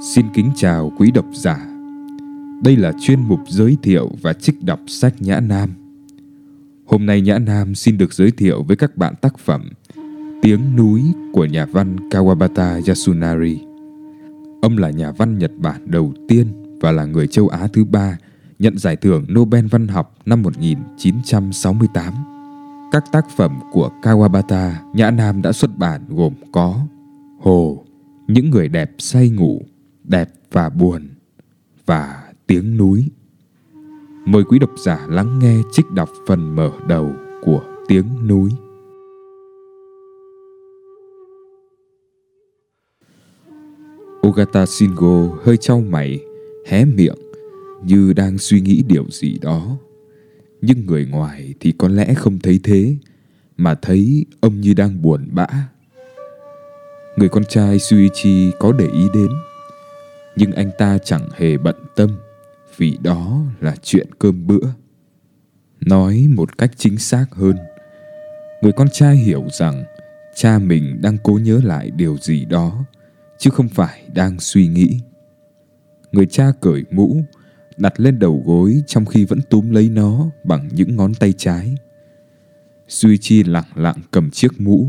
Xin kính chào quý độc giả. Đây là chuyên mục giới thiệu và trích đọc sách Nhã Nam. Hôm nay Nhã Nam xin được giới thiệu với các bạn tác phẩm Tiếng núi của nhà văn Kawabata Yasunari. Ông là nhà văn Nhật Bản đầu tiên và là người châu Á thứ ba nhận giải thưởng Nobel văn học năm 1968. Các tác phẩm của Kawabata Nhã Nam đã xuất bản gồm có Hồ, Những người đẹp say ngủ, đẹp và buồn và tiếng núi. Mời quý độc giả lắng nghe trích đọc phần mở đầu của tiếng núi. Ogata Shingo hơi trao mày, hé miệng như đang suy nghĩ điều gì đó. Nhưng người ngoài thì có lẽ không thấy thế, mà thấy ông như đang buồn bã. Người con trai Suichi có để ý đến, nhưng anh ta chẳng hề bận tâm vì đó là chuyện cơm bữa. Nói một cách chính xác hơn, người con trai hiểu rằng cha mình đang cố nhớ lại điều gì đó, chứ không phải đang suy nghĩ. Người cha cởi mũ, đặt lên đầu gối trong khi vẫn túm lấy nó bằng những ngón tay trái. Duy Chi lặng lặng cầm chiếc mũ,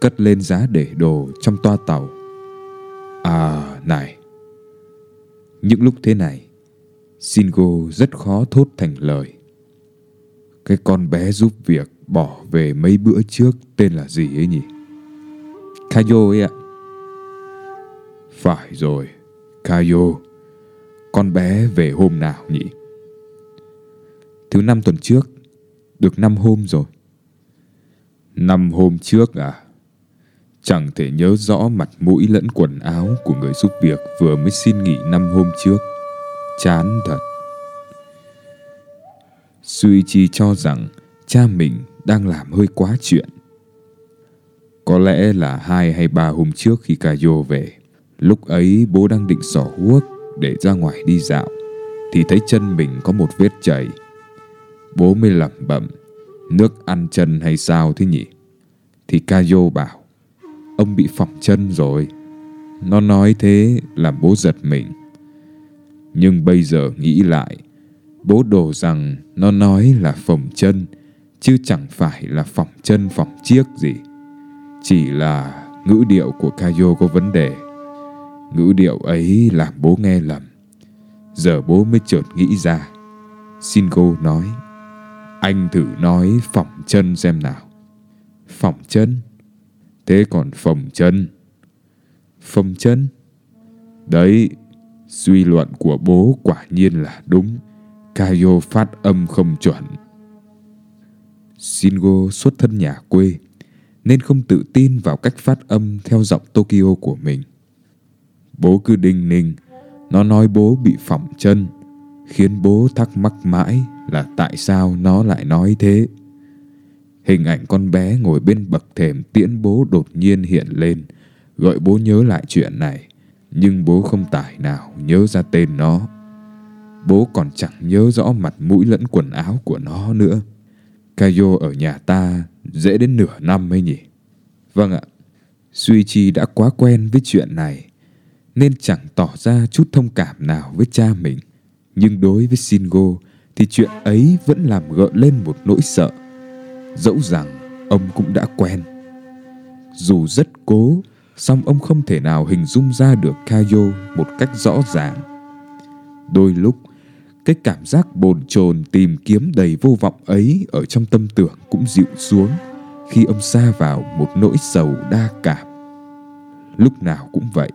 cất lên giá để đồ trong toa tàu. À, này! Những lúc thế này, Shingo rất khó thốt thành lời. Cái con bé giúp việc bỏ về mấy bữa trước tên là gì ấy nhỉ? Kayo ấy ạ. Phải rồi, Kayo. Con bé về hôm nào nhỉ? Thứ năm tuần trước, được năm hôm rồi. Năm hôm trước à? Chẳng thể nhớ rõ mặt mũi lẫn quần áo của người giúp việc vừa mới xin nghỉ năm hôm trước. Chán thật. Suy Chi cho rằng cha mình đang làm hơi quá chuyện. Có lẽ là hai hay ba hôm trước khi Kayo về, lúc ấy bố đang định xỏ huốc để ra ngoài đi dạo, thì thấy chân mình có một vết chảy. Bố mới lẩm bẩm, nước ăn chân hay sao thế nhỉ? Thì Kayo bảo, ông bị phỏng chân rồi. Nó nói thế làm bố giật mình. Nhưng bây giờ nghĩ lại, bố đồ rằng nó nói là phỏng chân, chứ chẳng phải là phỏng chân phỏng chiếc gì. Chỉ là ngữ điệu của Kayo có vấn đề. Ngữ điệu ấy làm bố nghe lầm. Giờ bố mới chợt nghĩ ra. Shingo nói, anh thử nói phỏng chân xem nào. Phỏng chân? Thế còn phòng chân? phòng chân? Đấy, suy luận của bố quả nhiên là đúng. Kayo phát âm không chuẩn. Shingo xuất thân nhà quê, nên không tự tin vào cách phát âm theo giọng Tokyo của mình. Bố cứ đinh ninh, nó nói bố bị phỏng chân, khiến bố thắc mắc mãi là tại sao nó lại nói thế. Hình ảnh con bé ngồi bên bậc thềm tiễn bố đột nhiên hiện lên, gọi bố nhớ lại chuyện này, nhưng bố không tài nào nhớ ra tên nó. Bố còn chẳng nhớ rõ mặt mũi lẫn quần áo của nó nữa. Cayo ở nhà ta dễ đến nửa năm ấy nhỉ? Vâng ạ, Suy Chi đã quá quen với chuyện này, nên chẳng tỏ ra chút thông cảm nào với cha mình. Nhưng đối với Shingo thì chuyện ấy vẫn làm gợn lên một nỗi sợ dẫu rằng ông cũng đã quen. Dù rất cố, song ông không thể nào hình dung ra được Kayo một cách rõ ràng. Đôi lúc, cái cảm giác bồn chồn tìm kiếm đầy vô vọng ấy ở trong tâm tưởng cũng dịu xuống khi ông xa vào một nỗi sầu đa cảm. Lúc nào cũng vậy,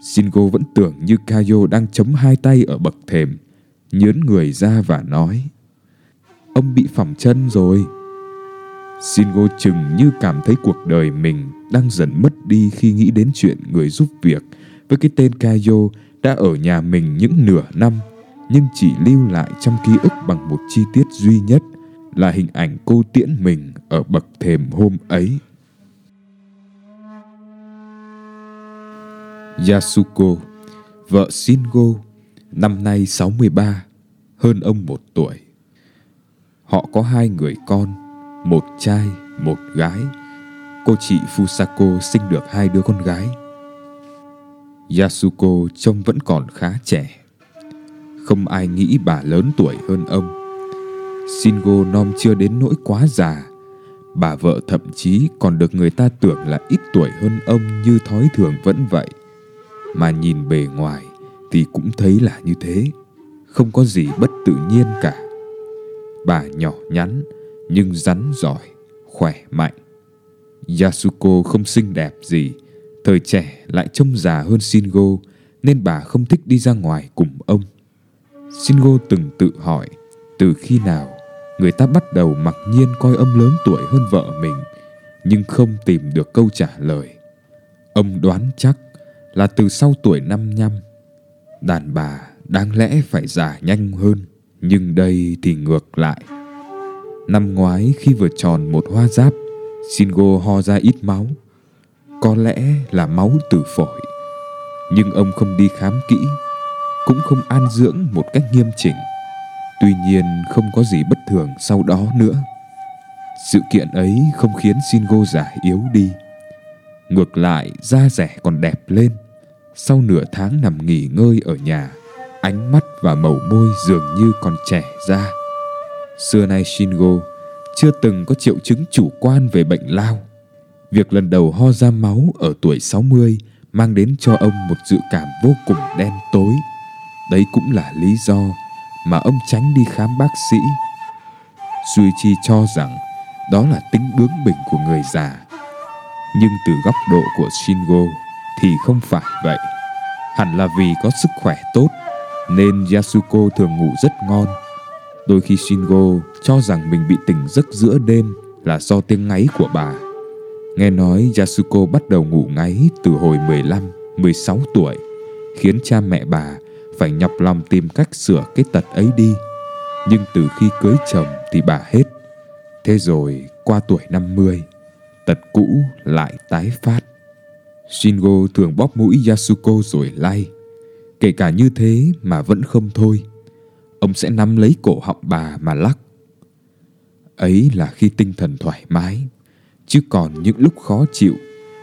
Shingo vẫn tưởng như Kayo đang chống hai tay ở bậc thềm, nhớn người ra và nói Ông bị phỏng chân rồi. Shingo chừng như cảm thấy cuộc đời mình đang dần mất đi khi nghĩ đến chuyện người giúp việc với cái tên Kayo đã ở nhà mình những nửa năm nhưng chỉ lưu lại trong ký ức bằng một chi tiết duy nhất là hình ảnh cô tiễn mình ở bậc thềm hôm ấy. Yasuko, vợ Shingo, năm nay 63, hơn ông một tuổi. Họ có hai người con, một trai, một gái. Cô chị Fusako sinh được hai đứa con gái. Yasuko trông vẫn còn khá trẻ. Không ai nghĩ bà lớn tuổi hơn ông. Shingo nom chưa đến nỗi quá già. Bà vợ thậm chí còn được người ta tưởng là ít tuổi hơn ông như thói thường vẫn vậy. Mà nhìn bề ngoài thì cũng thấy là như thế. Không có gì bất tự nhiên cả. Bà nhỏ nhắn nhưng rắn giỏi, khỏe mạnh. Yasuko không xinh đẹp gì, thời trẻ lại trông già hơn Shingo nên bà không thích đi ra ngoài cùng ông. Shingo từng tự hỏi từ khi nào người ta bắt đầu mặc nhiên coi ông lớn tuổi hơn vợ mình nhưng không tìm được câu trả lời. Ông đoán chắc là từ sau tuổi 55 đàn bà đáng lẽ phải già nhanh hơn nhưng đây thì ngược lại. Năm ngoái khi vừa tròn một hoa giáp, Shingo ho ra ít máu. Có lẽ là máu từ phổi. Nhưng ông không đi khám kỹ, Cũng không an dưỡng một cách nghiêm chỉnh. Tuy nhiên không có gì bất thường sau đó nữa. Sự kiện ấy không khiến Shingo già yếu đi. Ngược lại, da rẻ còn đẹp lên. Sau nửa tháng nằm nghỉ ngơi ở nhà, Ánh mắt và màu môi dường như còn trẻ ra. Xưa nay Shingo chưa từng có triệu chứng chủ quan về bệnh lao. Việc lần đầu ho ra máu ở tuổi 60 mang đến cho ông một dự cảm vô cùng đen tối. Đấy cũng là lý do mà ông tránh đi khám bác sĩ. Suichi cho rằng đó là tính bướng bỉnh của người già. Nhưng từ góc độ của Shingo thì không phải vậy. Hẳn là vì có sức khỏe tốt nên Yasuko thường ngủ rất ngon Đôi khi Shingo cho rằng mình bị tỉnh giấc giữa đêm là do tiếng ngáy của bà. Nghe nói Yasuko bắt đầu ngủ ngáy từ hồi 15, 16 tuổi, khiến cha mẹ bà phải nhọc lòng tìm cách sửa cái tật ấy đi. Nhưng từ khi cưới chồng thì bà hết. Thế rồi qua tuổi 50, tật cũ lại tái phát. Shingo thường bóp mũi Yasuko rồi lay. Kể cả như thế mà vẫn không thôi ông sẽ nắm lấy cổ họng bà mà lắc. Ấy là khi tinh thần thoải mái, chứ còn những lúc khó chịu,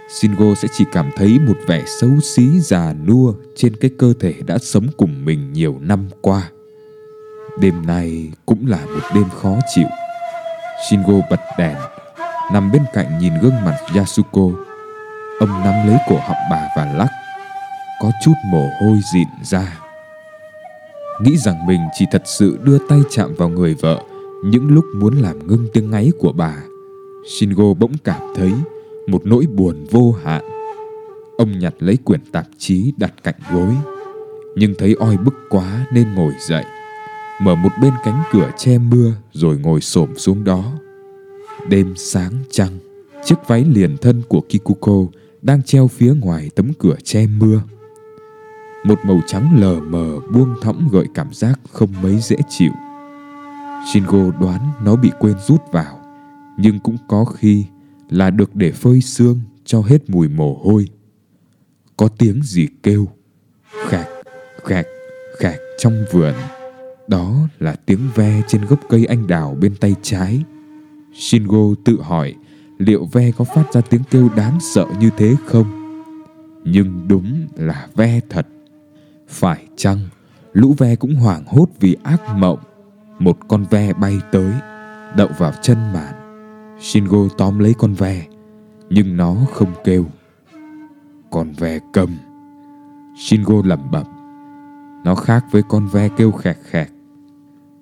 Shingo sẽ chỉ cảm thấy một vẻ xấu xí già nua trên cái cơ thể đã sống cùng mình nhiều năm qua. Đêm nay cũng là một đêm khó chịu. Shingo bật đèn, nằm bên cạnh nhìn gương mặt Yasuko. Ông nắm lấy cổ họng bà và lắc, có chút mồ hôi dịn ra nghĩ rằng mình chỉ thật sự đưa tay chạm vào người vợ những lúc muốn làm ngưng tiếng ngáy của bà. Shingo bỗng cảm thấy một nỗi buồn vô hạn. Ông nhặt lấy quyển tạp chí đặt cạnh gối, nhưng thấy oi bức quá nên ngồi dậy, mở một bên cánh cửa che mưa rồi ngồi xổm xuống đó. Đêm sáng trăng, chiếc váy liền thân của Kikuko đang treo phía ngoài tấm cửa che mưa. Một màu trắng lờ mờ buông thõng gợi cảm giác không mấy dễ chịu. Shingo đoán nó bị quên rút vào, nhưng cũng có khi là được để phơi xương cho hết mùi mồ hôi. Có tiếng gì kêu, khạc, khạc, khạc trong vườn. Đó là tiếng ve trên gốc cây anh đào bên tay trái. Shingo tự hỏi liệu ve có phát ra tiếng kêu đáng sợ như thế không? Nhưng đúng là ve thật. Phải chăng lũ ve cũng hoảng hốt vì ác mộng? Một con ve bay tới, Đậu vào chân màn Shingo tóm lấy con ve, Nhưng nó không kêu. Con ve cầm. Shingo lẩm bẩm. Nó khác với con ve kêu khẹt khẹt.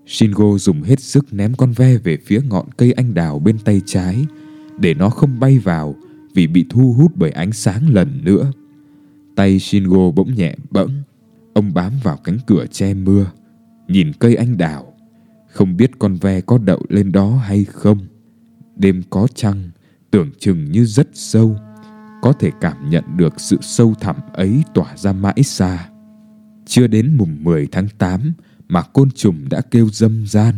Shingo dùng hết sức ném con ve về phía ngọn cây anh đào bên tay trái, Để nó không bay vào Vì bị thu hút bởi ánh sáng lần nữa. Tay Shingo bỗng nhẹ bẫng. Ông bám vào cánh cửa che mưa, Nhìn cây anh đào. Không biết con ve có đậu lên đó hay không. Đêm có trăng, Tưởng chừng như rất sâu. Có thể cảm nhận được sự sâu thẳm ấy tỏa ra mãi xa. Chưa đến mùng 10 tháng 8 Mà côn trùng đã kêu dâm gian.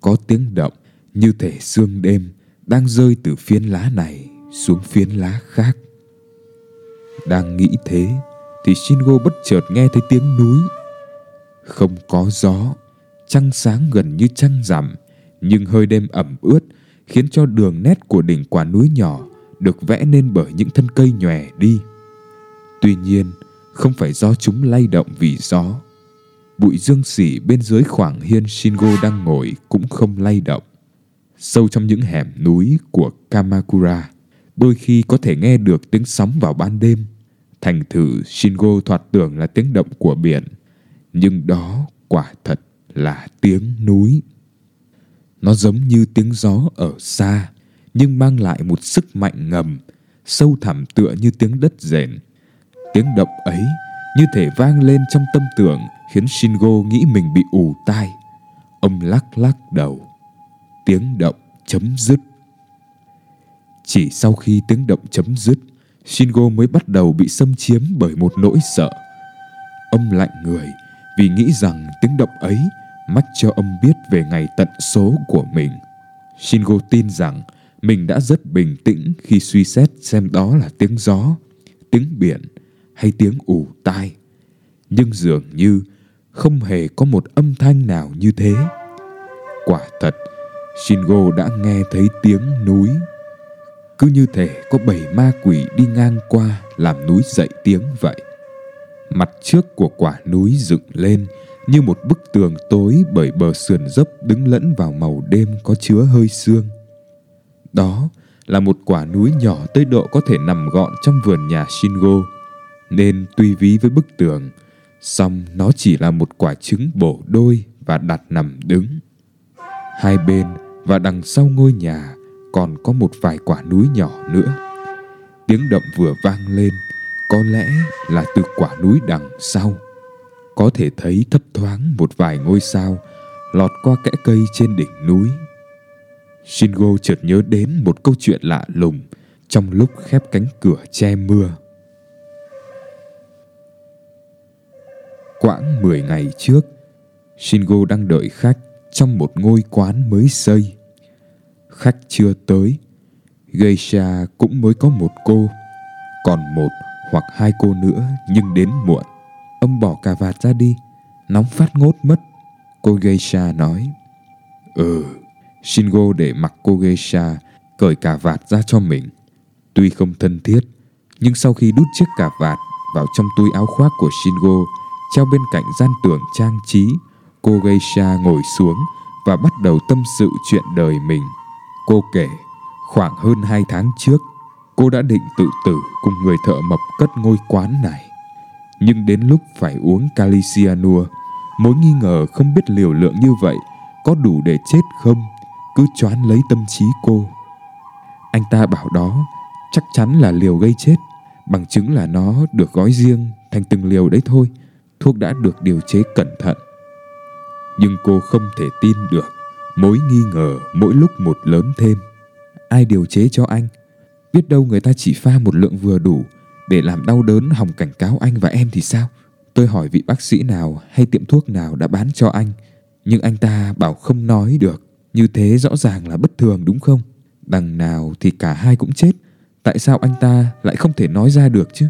Có tiếng động Như thể sương đêm Đang rơi từ phiến lá này Xuống phiến lá khác. Đang nghĩ thế thì Shingo bất chợt nghe thấy tiếng núi. Không có gió, trăng sáng gần như trăng rằm, nhưng hơi đêm ẩm ướt khiến cho đường nét của đỉnh quả núi nhỏ được vẽ nên bởi những thân cây nhòe đi. Tuy nhiên, không phải do chúng lay động vì gió. Bụi dương xỉ bên dưới khoảng hiên Shingo đang ngồi cũng không lay động. Sâu trong những hẻm núi của Kamakura, đôi khi có thể nghe được tiếng sóng vào ban đêm. Thành thử Shingo thoạt tưởng là tiếng động của biển, nhưng đó quả thật là tiếng núi. Nó giống như tiếng gió ở xa, nhưng mang lại một sức mạnh ngầm, sâu thẳm tựa như tiếng đất rền. Tiếng động ấy như thể vang lên trong tâm tưởng khiến Shingo nghĩ mình bị ù tai. Ông lắc lắc đầu. Tiếng động chấm dứt. Chỉ sau khi tiếng động chấm dứt, Shingo mới bắt đầu bị xâm chiếm bởi một nỗi sợ. âm lạnh người vì nghĩ rằng tiếng động ấy mách cho âm biết về ngày tận số của mình. Shingo tin rằng mình đã rất bình tĩnh khi suy xét xem đó là tiếng gió, tiếng biển hay tiếng ù tai. Nhưng dường như không hề có một âm thanh nào như thế. Quả thật, Shingo đã nghe thấy tiếng núi. Cứ như thể có bảy ma quỷ đi ngang qua làm núi dậy tiếng vậy. Mặt trước của quả núi dựng lên như một bức tường tối bởi bờ sườn dốc đứng lẫn vào màu đêm có chứa hơi sương. Đó là một quả núi nhỏ tới độ có thể nằm gọn trong vườn nhà Shingo, nên tuy ví với bức tường, song nó chỉ là một quả trứng bổ đôi và đặt nằm đứng. Hai bên và đằng sau ngôi nhà còn có một vài quả núi nhỏ nữa. Tiếng động vừa vang lên, có lẽ là từ quả núi đằng sau. Có thể thấy thấp thoáng một vài ngôi sao lọt qua kẽ cây trên đỉnh núi. Shingo chợt nhớ đến một câu chuyện lạ lùng trong lúc khép cánh cửa che mưa. Quãng 10 ngày trước, Shingo đang đợi khách trong một ngôi quán mới xây. Khách chưa tới, geisha cũng mới có một cô, còn một hoặc hai cô nữa nhưng đến muộn. Ông bỏ cà vạt ra đi, nóng phát ngốt mất. Cô geisha nói, Ừ, Shingo để mặc cô geisha cởi cà vạt ra cho mình. Tuy không thân thiết, nhưng sau khi đút chiếc cà vạt vào trong túi áo khoác của Shingo, treo bên cạnh gian tường trang trí, cô geisha ngồi xuống và bắt đầu tâm sự chuyện đời mình. Cô kể, khoảng hơn hai tháng trước, cô đã định tự tử cùng người thợ mập cất ngôi quán này. Nhưng đến lúc phải uống calicianua, mối nghi ngờ không biết liều lượng như vậy có đủ để chết không, cứ choán lấy tâm trí cô. Anh ta bảo đó chắc chắn là liều gây chết, bằng chứng là nó được gói riêng thành từng liều đấy thôi, thuốc đã được điều chế cẩn thận. Nhưng cô không thể tin được, mối nghi ngờ mỗi lúc một lớn thêm. Ai điều chế cho anh? Biết đâu người ta chỉ pha một lượng vừa đủ để làm đau đớn hòng cảnh cáo anh và em thì sao? Tôi hỏi vị bác sĩ nào hay tiệm thuốc nào đã bán cho anh, nhưng anh ta bảo không nói được. Như thế rõ ràng là bất thường đúng không? Đằng nào thì cả hai cũng chết. Tại sao anh ta lại không thể nói ra được chứ?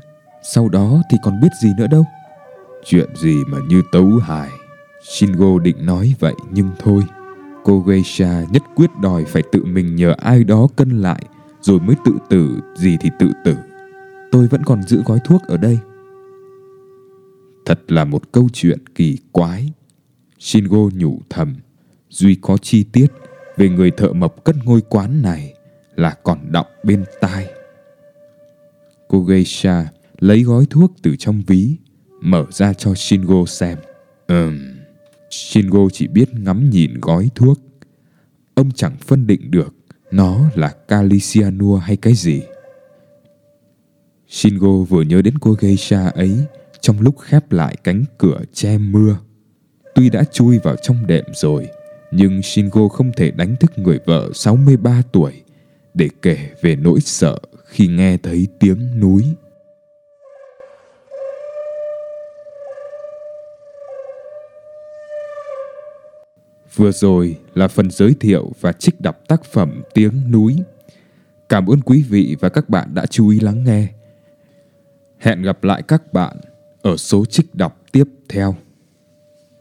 Sau đó thì còn biết gì nữa đâu. Chuyện gì mà như tấu hài. Shingo định nói vậy nhưng thôi. Cô Geisha nhất quyết đòi phải tự mình nhờ ai đó cân lại rồi mới tự tử gì thì tự tử. Tôi vẫn còn giữ gói thuốc ở đây. Thật là một câu chuyện kỳ quái. Shingo nhủ thầm. Duy có chi tiết về người thợ mộc cất ngôi quán này là còn đọng bên tai. Cô Geisha lấy gói thuốc từ trong ví, mở ra cho Shingo xem. Ừm, Shingo chỉ biết ngắm nhìn gói thuốc. Ông chẳng phân định được nó là calicianua hay cái gì. Shingo vừa nhớ đến cô geisha ấy trong lúc khép lại cánh cửa che mưa. Tuy đã chui vào trong đệm rồi, nhưng Shingo không thể đánh thức người vợ 63 tuổi để kể về nỗi sợ khi nghe thấy tiếng núi. Vừa rồi là phần giới thiệu và trích đọc tác phẩm Tiếng núi. Cảm ơn quý vị và các bạn đã chú ý lắng nghe. Hẹn gặp lại các bạn ở số trích đọc tiếp theo.